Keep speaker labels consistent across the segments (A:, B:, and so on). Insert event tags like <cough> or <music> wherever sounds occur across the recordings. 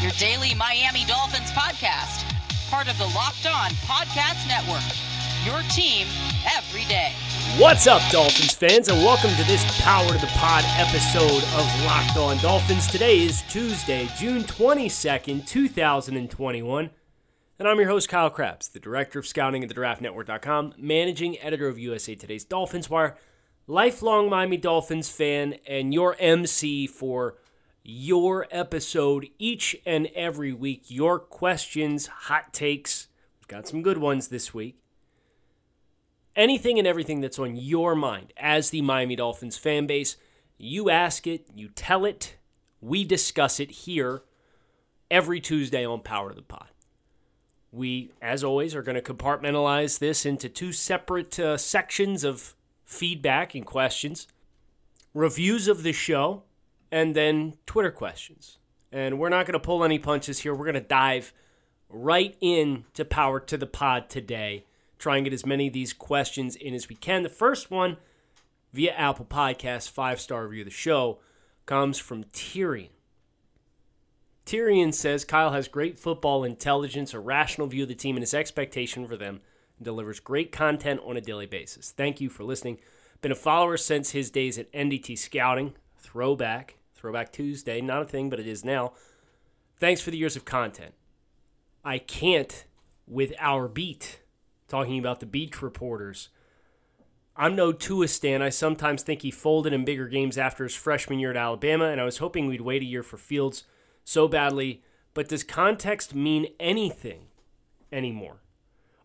A: your daily Miami Dolphins podcast, part of the Locked On Podcast Network. Your team every day.
B: What's up, Dolphins fans, and welcome to this Power to the Pod episode of Locked On Dolphins. Today is Tuesday, June 22nd, 2021. And I'm your host, Kyle Crabbs, the director of scouting at the draftnetwork.com, managing editor of USA Today's Dolphins Wire, lifelong Miami Dolphins fan, and your MC for your episode each and every week. Your questions, hot takes. We've got some good ones this week. Anything and everything that's on your mind as the Miami Dolphins fan base, you ask it, you tell it, we discuss it here every Tuesday on Power to the Pod. We, as always, are going to compartmentalize this into two separate uh, sections of feedback and questions, reviews of the show, and then Twitter questions. And we're not going to pull any punches here. We're going to dive right into Power to the Pod today. Try and get as many of these questions in as we can. The first one via Apple Podcast, five star review of the show, comes from Tyrion. Tyrion says Kyle has great football intelligence, a rational view of the team, and his expectation for them, and delivers great content on a daily basis. Thank you for listening. Been a follower since his days at NDT Scouting. Throwback. Throwback Tuesday. Not a thing, but it is now. Thanks for the years of content. I can't with our beat, talking about the beach reporters. I'm no Tua stan. I sometimes think he folded in bigger games after his freshman year at Alabama, and I was hoping we'd wait a year for Fields so badly. But does context mean anything anymore?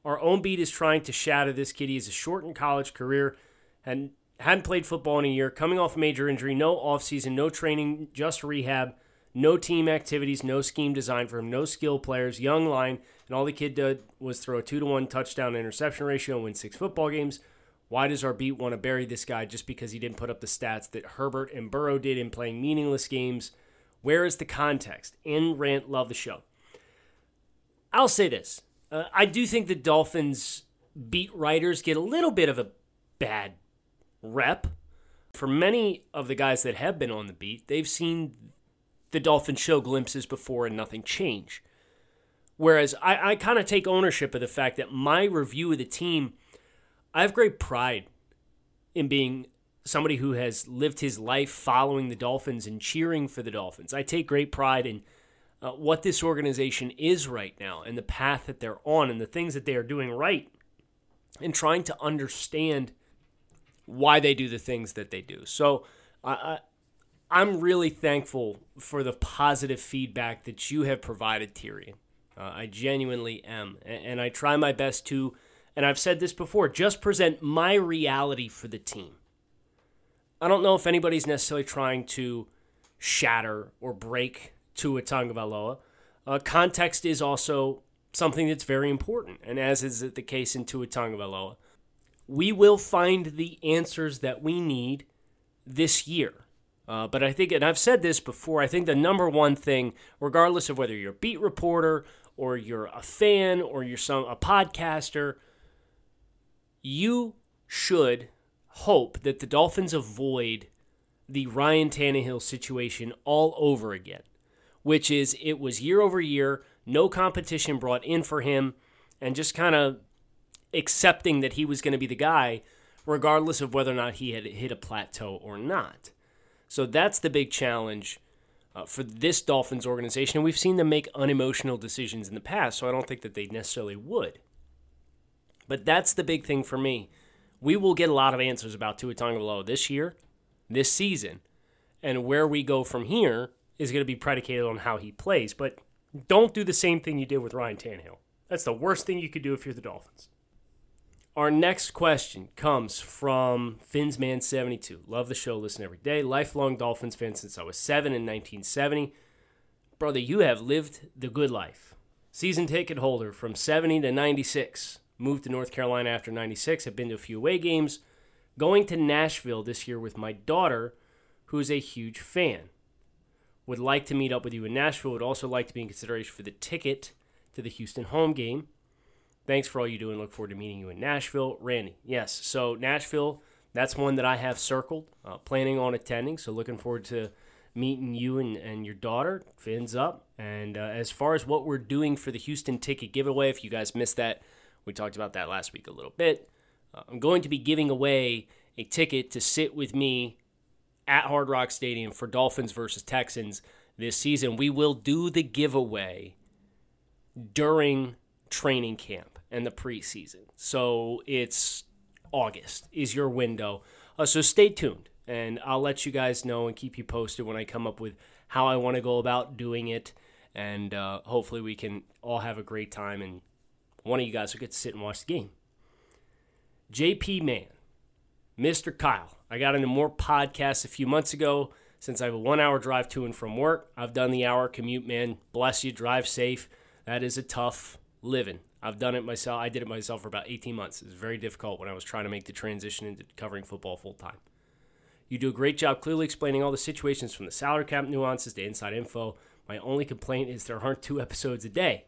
B: Our own beat is trying to shatter this kid. He has a shortened college career and hadn't played football in a year, coming off a major injury, no offseason, no training, just rehab, no team activities, no scheme designed for him, no skill players, young line, and all the kid did was throw a two to one touchdown interception ratio and win six football games. Why does our beat want to bury this guy just because he didn't put up the stats that Herbert and Burrow did in playing meaningless games? Where is the context? In rant, love the show. I'll say this. Uh, I do think the Dolphins beat writers get a little bit of a bad rep. For many of the guys that have been on the beat, they've seen the Dolphins show glimpses before and nothing change. Whereas I, I kind of take ownership of the fact that my review of the team, I have great pride in being somebody who has lived his life following the Dolphins and cheering for the Dolphins. I take great pride in uh, what this organization is right now and the path that they're on and the things that they are doing right and trying to understand why they do the things that they do. So I, I, am really thankful for the positive feedback that you have provided, Tyrion. Uh, I genuinely am. And, and I try my best to, and I've said this before, just present my reality for the team. I don't know if anybody's necessarily trying to shatter or break Tua Tagovailoa. Uh, context is also something that's very important, and as is the case in Tua Tagovailoa, we will find the answers that we need this year. Uh, but I think, and I've said this before, I think the number one thing, regardless of whether you're a beat reporter or you're a fan or you're some a podcaster, you should hope that the Dolphins avoid the Ryan Tannehill situation all over again, which is it was year over year, no competition brought in for him, and just kind of accepting that he was going to be the guy, regardless of whether or not he had hit a plateau or not. So that's the big challenge uh, for this Dolphins organization. We've seen them make unemotional decisions in the past, so I don't think that they necessarily would. But that's the big thing for me. We will get a lot of answers about Tua Tagovailoa this year, this season, and where we go from here is going to be predicated on how he plays. But don't do the same thing you did with Ryan Tannehill. That's the worst thing you could do if you're the Dolphins. Our next question comes from Finsman72. Love the show, listen every day. Lifelong Dolphins fan since I was seven in 1970. Brother, you have lived the good life. season ticket holder from 70 to 96. Moved to North Carolina after 96. Have been to a few away games. Going to Nashville this year with my daughter, who is a huge fan. Would like to meet up with you in Nashville. Would also like to be in consideration for the ticket to the Houston home game. Thanks for all you do and look forward to meeting you in Nashville. Randy, yes. So, Nashville, that's one that I have circled, uh, planning on attending. So, looking forward to meeting you and, and your daughter. Fins up. And uh, as far as what we're doing for the Houston ticket giveaway, if you guys missed that, we talked about that last week a little bit. Uh, I'm going to be giving away a ticket to sit with me at Hard Rock Stadium for Dolphins versus Texans this season. We will do the giveaway during training camp and the preseason. So it's August is your window. Uh, so stay tuned and I'll let you guys know and keep you posted when I come up with how I want to go about doing it. And uh, hopefully we can all have a great time and one of you guys will get to sit and watch the game. JP Man, Mr. Kyle. I got into more podcasts a few months ago since I have a one hour drive to and from work. I've done the hour commute, man. Bless you, drive safe. That is a tough living. I've done it myself. I did it myself for about 18 months. It was very difficult when I was trying to make the transition into covering football full time. You do a great job clearly explaining all the situations from the salary cap nuances to inside info. My only complaint is there aren't two <laughs> episodes a day.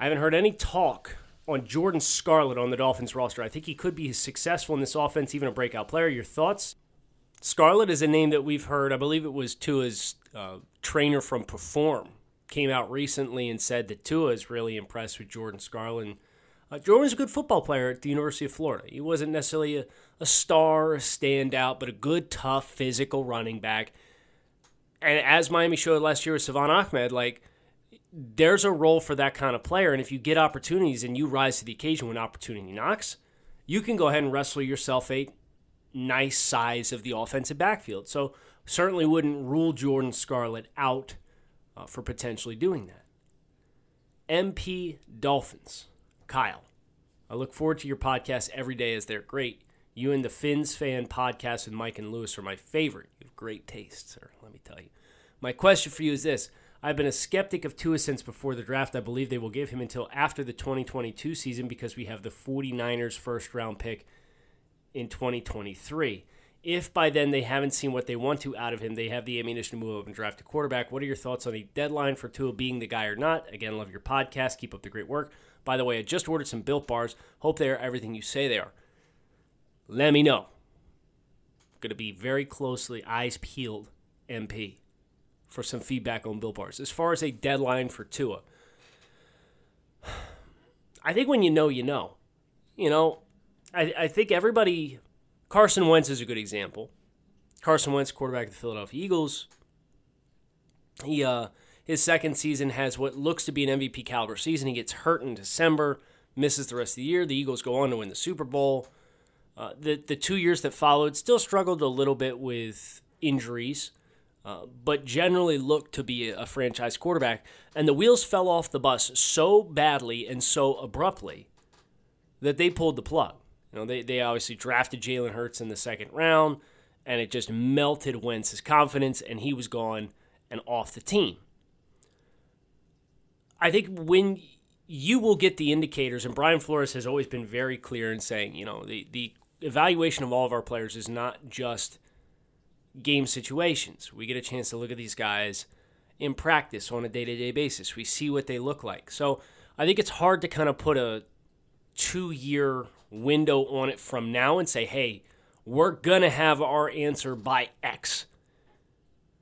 B: I haven't heard any talk on Jordan Scarlett on the Dolphins roster. I think he could be successful in this offense, even a breakout player. Your thoughts? Scarlett is a name that we've heard. I believe it was Tua's uh, trainer from Perform came out recently and said that Tua is really impressed with Jordan Scarlett. Uh, Jordan was a good football player at the University of Florida. He wasn't necessarily a, a star, a standout, but a good, tough, physical running back. And as Miami showed last year with Salvon Ahmed, like there's a role for that kind of player. And if you get opportunities and you rise to the occasion when opportunity knocks, you can go ahead and wrestle yourself a nice size of the offensive backfield. So certainly wouldn't rule Jordan Scarlett out uh, for potentially doing that. MP Dolphins. Kyle. I look forward to your podcast every day as they're great. You and the Fins fan podcast with Mike and Lewis are my favorite. You have great taste, sir, let me tell you. My question for you is this I've been a skeptic of Tua since before the draft. I believe they will give him until after the 2022 season because we have the 49ers first round pick in 2023. If by then they haven't seen what they want to out of him, they have the ammunition to move up and draft a quarterback. What are your thoughts on the deadline for Tua being the guy or not? Again, love your podcast. Keep up the great work. By the way, I just ordered some built bars. Hope they are everything you say they are. Let me know. Going to be very closely eyes peeled, MP, for some feedback on built bars. As far as a deadline for Tua, <sighs> I think when you know, you know. You know, I, I think everybody. Carson Wentz is a good example. Carson Wentz, quarterback of the Philadelphia Eagles. He uh, his second season has what looks to be an MVP caliber season. He gets hurt in December, misses the rest of the year. The Eagles go on to win the Super Bowl. Uh, the the two years that followed still struggled a little bit with injuries, uh, but generally looked to be a, a franchise quarterback. And the wheels fell off the bus so badly and so abruptly that they pulled the plug. You know, they, they obviously drafted Jalen Hurts in the second round, and it just melted Wentz's confidence, and he was gone and off the team. I think when you will get the indicators, and Brian Flores has always been very clear in saying, you know, the, the evaluation of all of our players is not just game situations. We get a chance to look at these guys in practice on a day to day basis. We see what they look like. So I think it's hard to kind of put a two year window on it from now and say, hey, we're going to have our answer by X.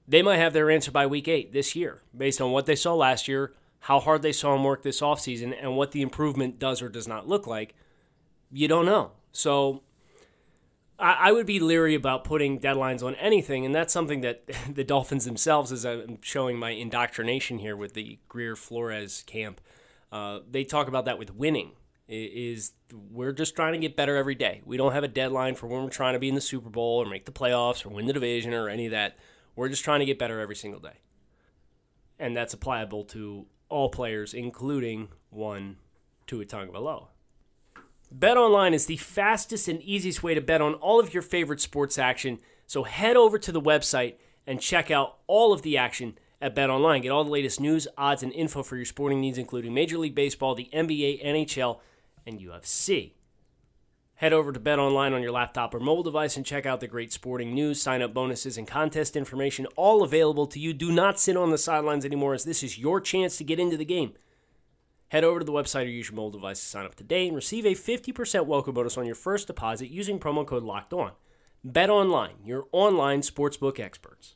B: They might have their answer by week eight this year based on what they saw last year how hard they saw him work this offseason and what the improvement does or does not look like, you don't know. So I, would be leery about putting deadlines on anything, and that's something that <laughs> the Dolphins themselves, as I'm showing my indoctrination here with the Grier Flores camp, uh, they talk about that with winning. Is we're just trying to get better every day. We don't have a deadline for when we're trying to be in the Super Bowl or make the playoffs or win the division or any of that. We're just trying to get better every single day. And that's applicable to all players, including one Tua Tagovailoa. Bet online is the fastest and easiest way to bet on all of your favorite sports action. So head over to the website and check out all of the action at BetOnline. Get all the latest news, odds, and info for your sporting needs, including Major League Baseball, the NBA, NHL, and UFC. Head over to BetOnline on your laptop or mobile device and check out the great sporting news, sign up bonuses, and contest information all available to you. Do not sit on the sidelines anymore, as this is your chance to get into the game. Head over to the website or use your mobile device to sign up today and receive a 50% welcome bonus on your first deposit using promo code Locked On. Bet Online, your online sportsbook experts.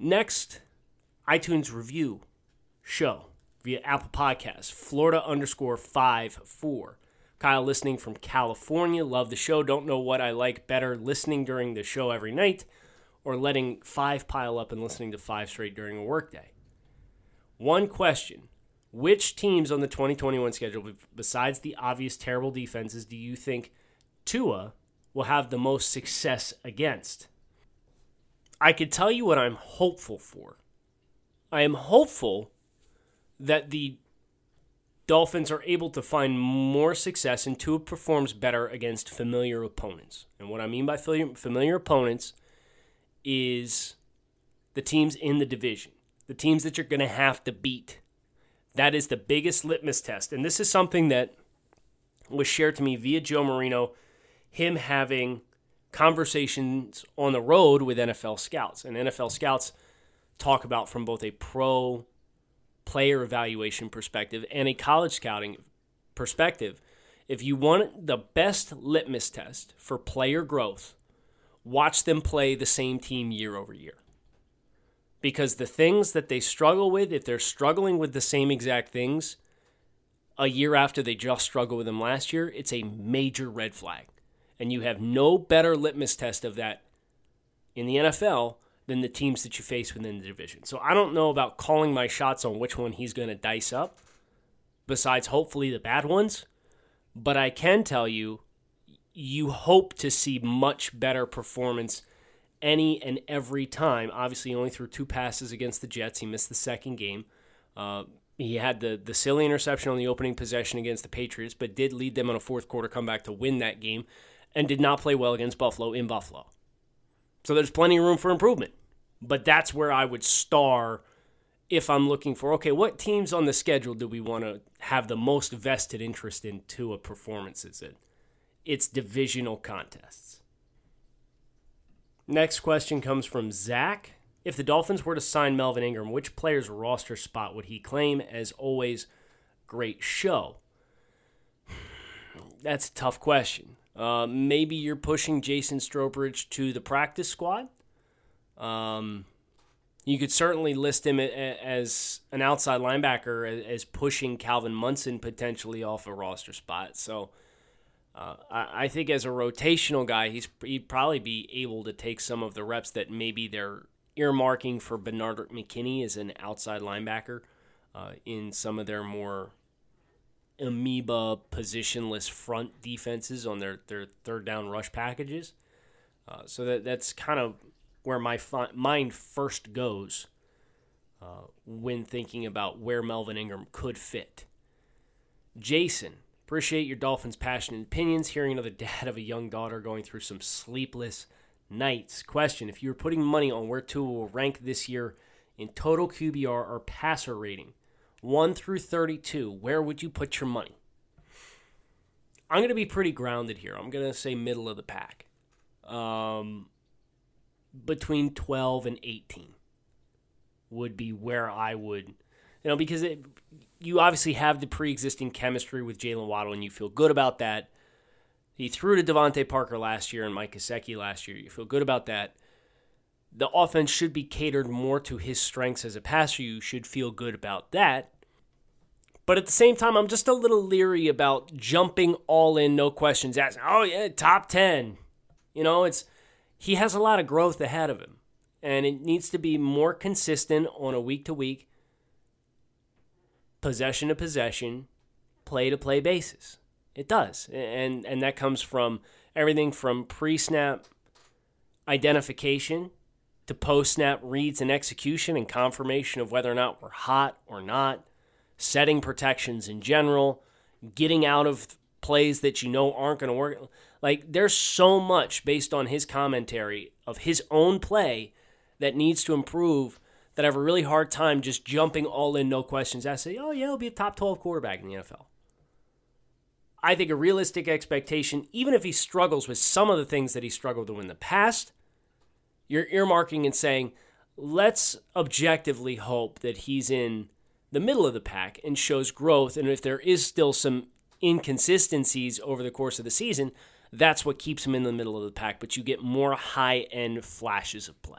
B: Next, iTunes review show via Apple Podcasts, Florida underscore five four. Kyle listening from California. Love the show. Don't know what I like better listening during the show every night or letting five pile up and listening to five straight during a workday. One question Which teams on the 2021 schedule, besides the obvious terrible defenses, do you think Tua will have the most success against? I could tell you what I'm hopeful for. I am hopeful that the Dolphins are able to find more success and Tua performs better against familiar opponents. And what I mean by familiar opponents is the teams in the division, the teams that you're going to have to beat. That is the biggest litmus test. And this is something that was shared to me via Joe Marino, him having conversations on the road with NFL scouts. And NFL scouts talk about from both a pro player evaluation perspective and a college scouting perspective. If you want the best litmus test for player growth, watch them play the same team year over year. Because the things that they struggle with, if they're struggling with the same exact things a year after they just struggled with them last year, it's a major red flag. And you have no better litmus test of that in the NFL than the teams that you face within the division. So I don't know about calling my shots on which one he's going to dice up, besides hopefully the bad ones. But I can tell you, you hope to see much better performance any and every time. Obviously, only threw two passes against the Jets. He missed the second game. Uh, he had the, the silly interception on the opening possession against the Patriots, but did lead them on a fourth quarter comeback to win that game and did not play well against Buffalo in Buffalo. So there's plenty of room for improvement. But that's where I would star if I'm looking for okay, what teams on the schedule do we want to have the most vested interest in Tua performances in? It's divisional contests. Next question comes from Zach. If the Dolphins were to sign Melvin Ingram, which player's roster spot would he claim? As always, great show. <sighs> That's a tough question. Uh, maybe you're pushing Jason Strowbridge to the practice squad. Um, you could certainly list him as an outside linebacker, as pushing Calvin Munson potentially off a roster spot. So uh, I think as a rotational guy, he's he'd probably be able to take some of the reps that maybe they're earmarking for Bernard McKinney as an outside linebacker uh, in some of their more amoeba positionless front defenses on their, their third down rush packages. Uh, so that that's kind of where my fi- mind first goes uh, when thinking about where Melvin Ingram could fit. Jason, appreciate your Dolphins' passionate opinions. Hearing another <laughs> dad of a young daughter going through some sleepless nights. Question: If you were putting money on where Tua will rank this year in total QBR or passer rating, 1 through 32, where would you put your money? I'm going to be pretty grounded here. I'm going to say middle of the pack. Um, between 12 and 18 would be where I would, you know, because it, you obviously have the pre existing chemistry with Jaylen Waddle and you feel good about that. He threw to DeVante Parker last year and Mike Gesicki last year. You feel good about that the offense should be catered more to his strengths as a passer. You should feel good about that. But at the same time, I'm just a little leery about jumping all in, no questions asked. Oh yeah, top ten. You know, it's he has a lot of growth ahead of him, and it needs to be more consistent on a week to week, possession to possession, play to play basis. It does. And and that comes from everything from pre-snap identification to post-snap reads and execution and confirmation of whether or not we're hot or not, setting protections in general, getting out of plays that you know aren't going to work. Like there's so much based on his commentary of his own play that needs to improve that I have a really hard time just jumping all in, no questions asked. Say, oh yeah, he'll be a top 12 quarterback in the NFL. I think a realistic expectation, even if he struggles with some of the things that he struggled with in the past, you're earmarking and saying, let's objectively hope that he's in the middle of the pack and shows growth. And if there is still some inconsistencies over the course of the season, that's what keeps him in the middle of the pack. But you get more high end flashes of play.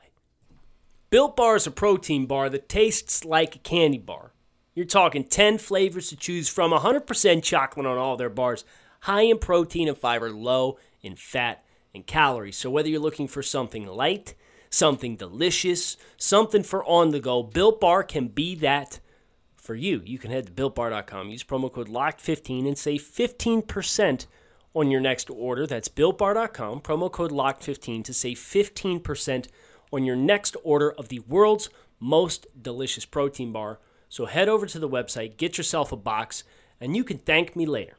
B: Built Bar is a protein bar that tastes like a candy bar. You're talking 10 flavors to choose from, 100% chocolate on all their bars, high in protein and fiber, low in fat and calories. So whether you're looking for something light, something delicious, something for on the go, Built Bar can be that for you. You can head to builtbar.com, use promo code LOCK15 and save 15% on your next order. That's builtbar.com, promo code LOCK15 to save 15% on your next order of the world's most delicious protein bar. So head over to the website, get yourself a box, and you can thank me later.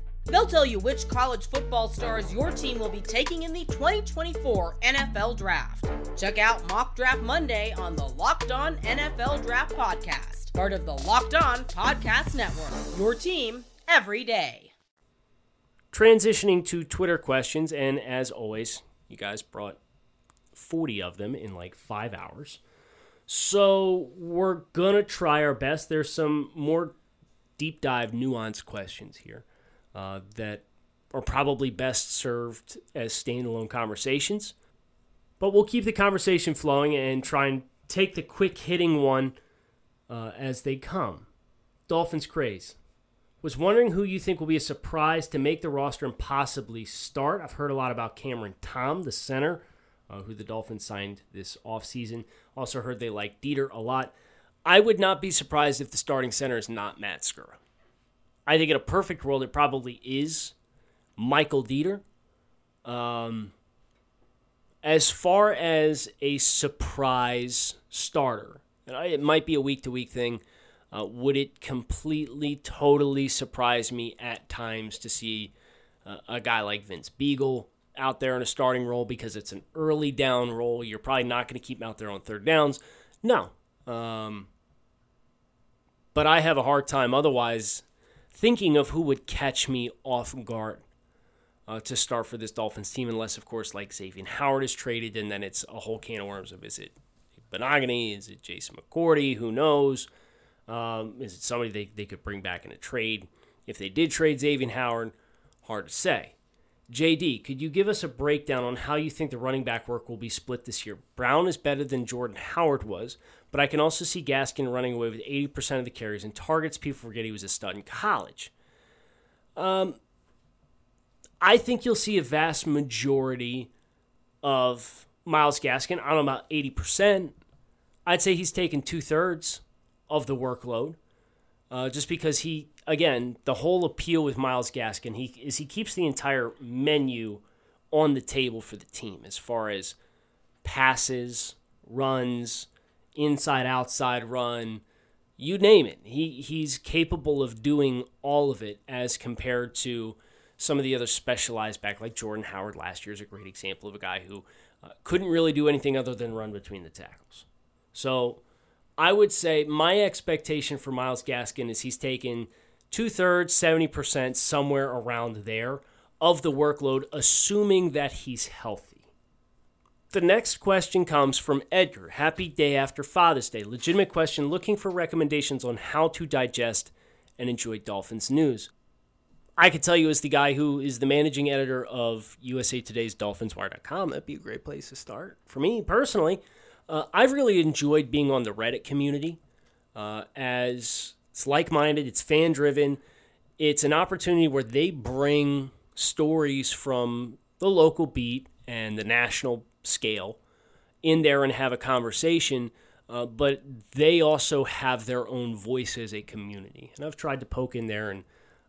C: They'll tell you which college football stars your team will be taking in the 2024 NFL Draft. Check out Mock Draft Monday on the Locked On NFL Draft Podcast, part of the Locked On Podcast Network. Your team every day.
B: Transitioning to Twitter questions, and as always, you guys brought 40 of them in like five hours. So we're going to try our best. There's some more deep dive, nuanced questions here uh, that are probably best served as standalone conversations. But we'll keep the conversation flowing and try and take the quick hitting one uh, as they come. Dolphins craze. Was wondering who you think will be a surprise to make the roster and possibly start. I've heard a lot about Cameron Tom, the center, uh, who the Dolphins signed this offseason. Also heard they like Deiter a lot. I would not be surprised if the starting center is not Matt Skura. I think in a perfect world, it probably is Michael Deiter. Um, as far as a surprise starter, and it might be a week to week thing. Uh, would it completely, totally surprise me at times to see uh, a guy like Vince Biegel out there in a starting role because it's an early down role? You're probably not going to keep him out there on third downs. No. Um, but I have a hard time otherwise thinking of who would catch me off guard uh, to start for this Dolphins team, unless, of course, like Xavier Howard is traded, and then it's a whole can of worms of is it Benogany, is it Jason McCourty, who knows? Um, is it somebody they, they could bring back in a trade? If they did trade Xavier Howard, hard to say. JD, could you give us a breakdown on how you think the running back work will be split this year? Brown is better than Jordan Howard was, but I can also see Gaskin running away with 80% of the carries and targets. People forget he was a stud in college. Um, I think you'll see a vast majority of Myles Gaskin. I don't know about 80%. I'd say he's taken two thirds of the workload uh, just because he, again, the whole appeal with Myles Gaskin he, is he keeps the entire menu on the table for the team as far as passes, runs, inside outside run, you name it. He he's capable of doing all of it as compared to some of the other specialized back like Jordan Howard last year is a great example of a guy who uh, couldn't really do anything other than run between the tackles. So I would say my expectation for Myles Gaskin is he's taken two thirds, 70%, somewhere around there of the workload, assuming that he's healthy. The next question comes from Edgar. Happy day after Father's Day. Legitimate question looking for recommendations on how to digest and enjoy Dolphins news. I could tell you as the guy who is the managing editor of USA Today's DolphinsWire.com, that'd be a great place to start. For me personally, uh, I've really enjoyed being on the Reddit community uh, as it's like minded, it's fan driven, it's an opportunity where they bring stories from the local beat and the national scale in there and have a conversation. Uh, but they also have their own voice as a community. And I've tried to poke in there and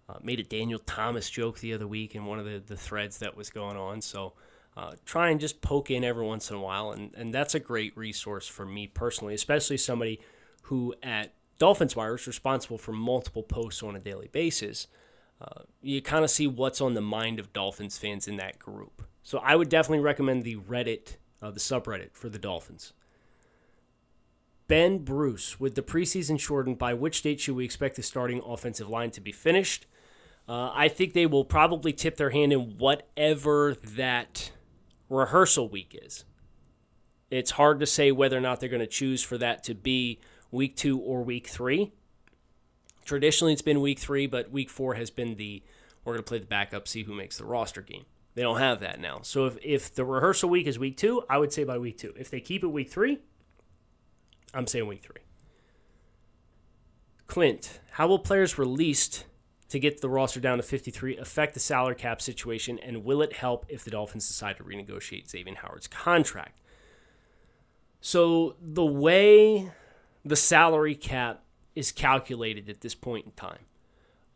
B: uh, made a Daniel Thomas joke the other week in one of the, the threads that was going on. So uh, try and just poke in every once in a while. And, and that's a great resource for me personally, especially somebody who at Dolphins Wire is responsible for multiple posts on a daily basis. Uh, you kind of see what's on the mind of Dolphins fans in that group. So I would definitely recommend the Reddit, uh, the subreddit for the Dolphins. Ben Bruce, with the preseason shortened, by which date should we expect the starting offensive line to be finished? Uh, I think they will probably tip their hand in whatever that rehearsal week is. It's hard to say whether or not they're going to choose for that to be week two or week three. Traditionally, it's been week three, but week four has been the we're going to play the backup, see who makes the roster game. They don't have that now. So if, if the rehearsal week is week two, I would say by week two. If they keep it week three, I'm saying week three. Clint, how will players released to get the roster down to 53 affect the salary cap situation, and will it help if the Dolphins decide to renegotiate Xavier Howard's contract? So, the way the salary cap is calculated at this point in time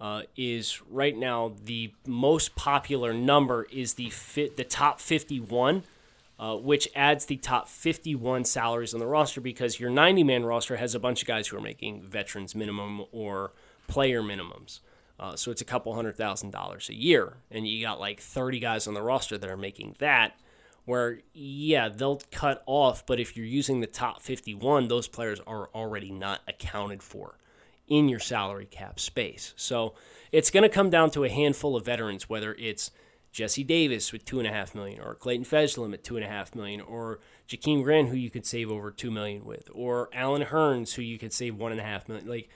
B: uh, is right now the most popular number is the fit, the top 51, uh, which adds the top 51 salaries on the roster because your 90 man roster has a bunch of guys who are making veterans minimum or player minimums. Uh, so it's a couple hundred thousand dollars a year, and you got like 30 guys on the roster that are making that. Where, yeah, they'll cut off, but if you're using the top 51, those players are already not accounted for in your salary cap space. So it's going to come down to a handful of veterans, whether it's Jesse Davis with two and a half million, or Clayton Fejedelem at two and a half million, or Jakeem Grant, who you could save over two million with, or Allen Hurns, who you could save one and a half million. Like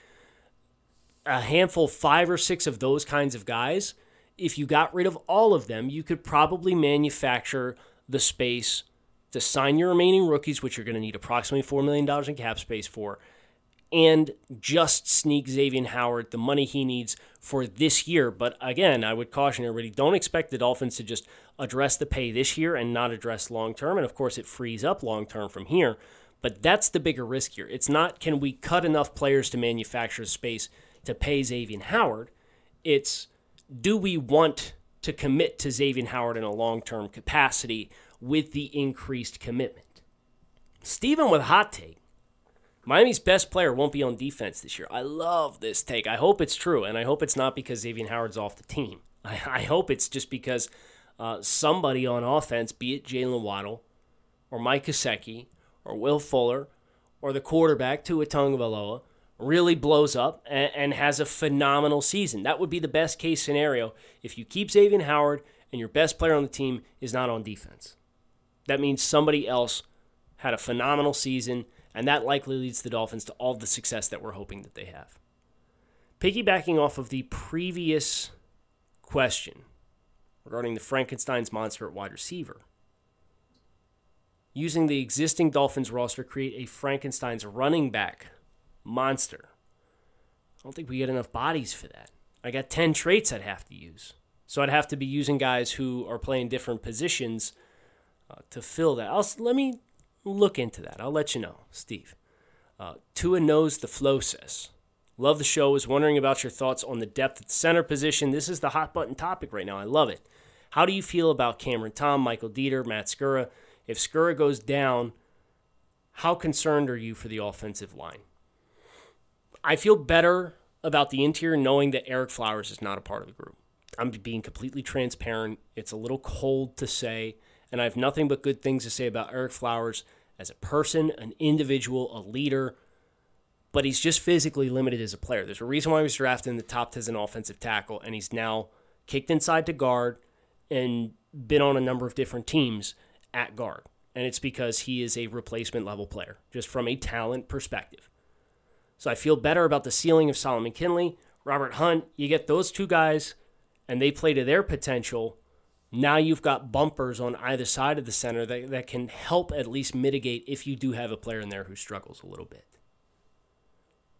B: a handful, five or six of those kinds of guys, if you got rid of all of them, you could probably manufacture the space to sign your remaining rookies, which you're going to need approximately $4 million in cap space for, and just sneak Xavier Howard the money he needs for this year. But again, I would caution everybody don't expect the Dolphins to just address the pay this year and not address long term. And of course, it frees up long term from here. But that's the bigger risk here. It's not can we cut enough players to manufacture space to pay Xavier Howard. It's do we want to commit to Xavier Howard in a long term capacity with the increased commitment? Steven with hot take. Miami's best player won't be on defense this year. I love this take. I hope it's true, and I hope it's not because Xavier Howard's off the team. <laughs> I, I hope it's just because uh, somebody on offense, be it Jaylen Waddle or Mike Gesicki or Will Fuller or the quarterback Tua Tagovailoa, really blows up and, and, has a phenomenal season. That would be the best case scenario if you keep Xavier Howard and your best player on the team is not on defense. That means somebody else had a phenomenal season, and that likely leads the Dolphins to all the success that we're hoping that they have. Piggybacking off of the previous question regarding the Frankenstein's monster at wide receiver, using the existing Dolphins roster create a Frankenstein's running back monster. I don't think we get enough bodies for that. I got 10 traits I'd have to use. So I'd have to be using guys who are playing different positions uh, to fill that. I'll, let me look into that. I'll let you know, Steve. Uh, Tua knows the flow says. Love the show. Was wondering about your thoughts on the depth at the center position. This is the hot button topic right now. I love it. How do you feel about Cameron Tom, Michael Deiter, Matt Skura? If Skura goes down, how concerned are you for the offensive line? I feel better about the interior knowing that Ereck Flowers is not a part of the group. I'm being completely transparent. It's a little cold to say, and I have nothing but good things to say about Ereck Flowers as a person, an individual, a leader, but he's just physically limited as a player. There's a reason why he was drafted in the top 10 as an offensive tackle, and he's now kicked inside to guard and been on a number of different teams at guard. And it's because he is a replacement level player, just from a talent perspective. So I feel better about the ceiling of Solomon Kindley, Robert Hunt. You get those two guys, and they play to their potential, now you've got bumpers on either side of the center that, that can help at least mitigate if you do have a player in there who struggles a little bit.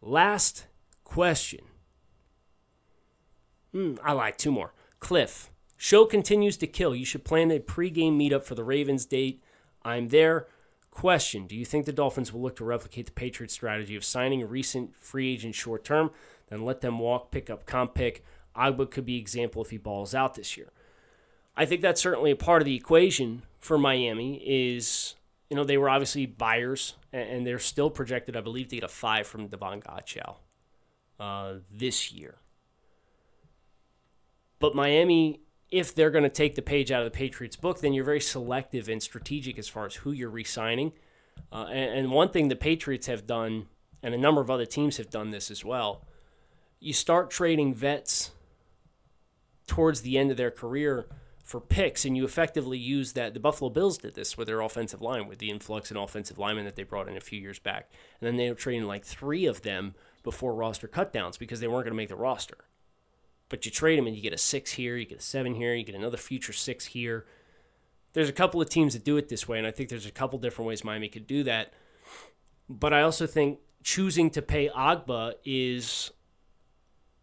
B: Last question. Hmm, I like two more. Cliff, show continues to kill. You should plan a pregame meetup for the Ravens date. I'm there. Question Do you think the Dolphins will look to replicate the Patriots' strategy of signing a recent free agent short term, then let them walk, pick up comp pick? Ogbah could be example if he balls out this year. I think that's certainly a part of the equation for Miami is, you know, they were obviously buyers and they're still projected, I believe, to get a five from Davon Godchaux uh, this year. But Miami, if they're going to take the page out of the Patriots book, then you're very selective and strategic as far as who you're re signing. Uh, and, and one thing the Patriots have done, and a number of other teams have done this as well, you start trading vets towards the end of their career for picks, and you effectively use that. The Buffalo Bills did this with their offensive line, with the influx in offensive linemen that they brought in a few years back. And then they were trading like three of them before roster cutdowns because they weren't going to make the roster. But you trade them and you get a six here, you get a seven here, you get another future six here. There's a couple of teams that do it this way, and I think there's a couple different ways Miami could do that. But I also think choosing to pay Ogbah is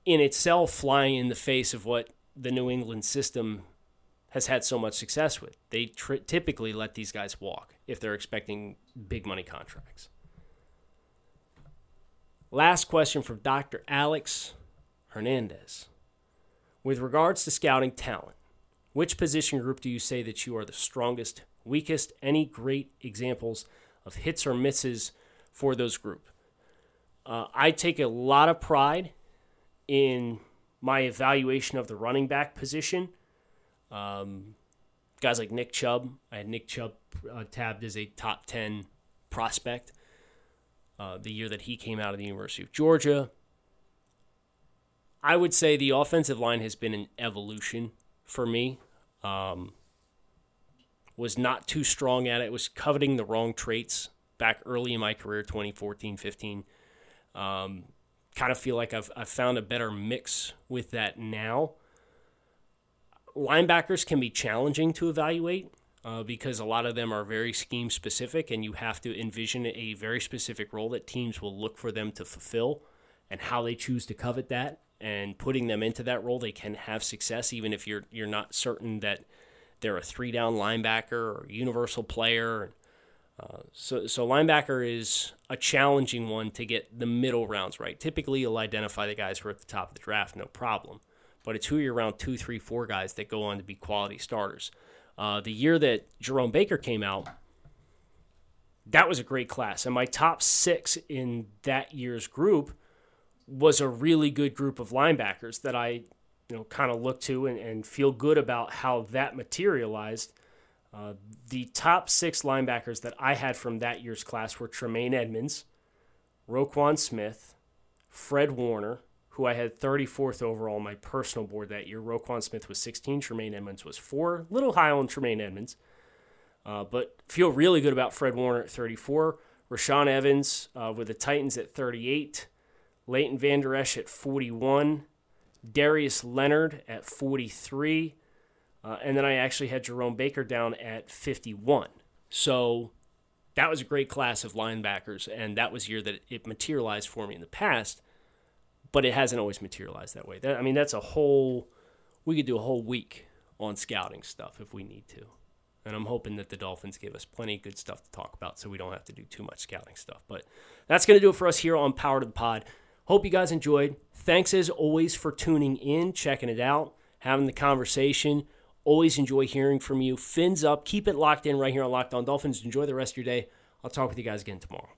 B: in itself flying in the face of what the New England system has had so much success with. They typically let these guys walk if they're expecting big money contracts. Last question from Dr. Alex Hernandez. With regards to scouting talent, which position group do you say that you are the strongest, weakest? Any great examples of hits or misses for those group? Uh, I take a lot of pride in my evaluation of the running back position um, guys like Nick Chubb, I had Nick Chubb uh, tabbed as a top 10 prospect uh, the year that he came out of the University of Georgia. I would say the offensive line has been an evolution for me. Um, was not too strong at it, was coveting the wrong traits back early in my career, 2014 15. Um, kind of feel like I've, I've found a better mix with that now linebackers can be challenging to evaluate uh, because a lot of them are very scheme specific, and you have to envision a very specific role that teams will look for them to fulfill, and how they choose to covet that and putting them into that role, they can have success even if you're you're not certain that they're a three down linebacker or universal player. Uh, so, so linebacker is a challenging one to get the middle rounds right. Typically, you'll identify the guys who are at the top of the draft, no problem but it's who you're around two, three, four guys that go on to be quality starters. Uh, the year that Jerome Baker came out, that was a great class. And my top six in that year's group was a really good group of linebackers that I, you know, kind of look to and, and, feel good about how that materialized. Uh, the top six linebackers that I had from that year's class were Tremaine Edmunds, Roquan Smith, Fred Warner, who I had 34th overall on my personal board that year. Roquan Smith was 16, Tremaine Edmunds was 4. Little high on Tremaine Edmunds, uh, but feel really good about Fred Warner at 34. Rashaan Evans uh, with the Titans at 38. Leighton Vander Esch at 41. Darius Leonard at 43. Uh, and then I actually had Jerome Baker down at 51. So that was a great class of linebackers, and that was year that it materialized for me in the past but it hasn't always materialized that way. That, I mean, that's a whole. We could do a whole week on scouting stuff if we need to, and I'm hoping that the Dolphins give us plenty of good stuff to talk about, so we don't have to do too much scouting stuff. But that's going to do it for us here on Power to the Pod. Hope you guys enjoyed. Thanks as always for tuning in, checking it out, having the conversation. Always enjoy hearing from you. Fins up. Keep it locked in right here on Locked On Dolphins. Enjoy the rest of your day. I'll talk with you guys again tomorrow.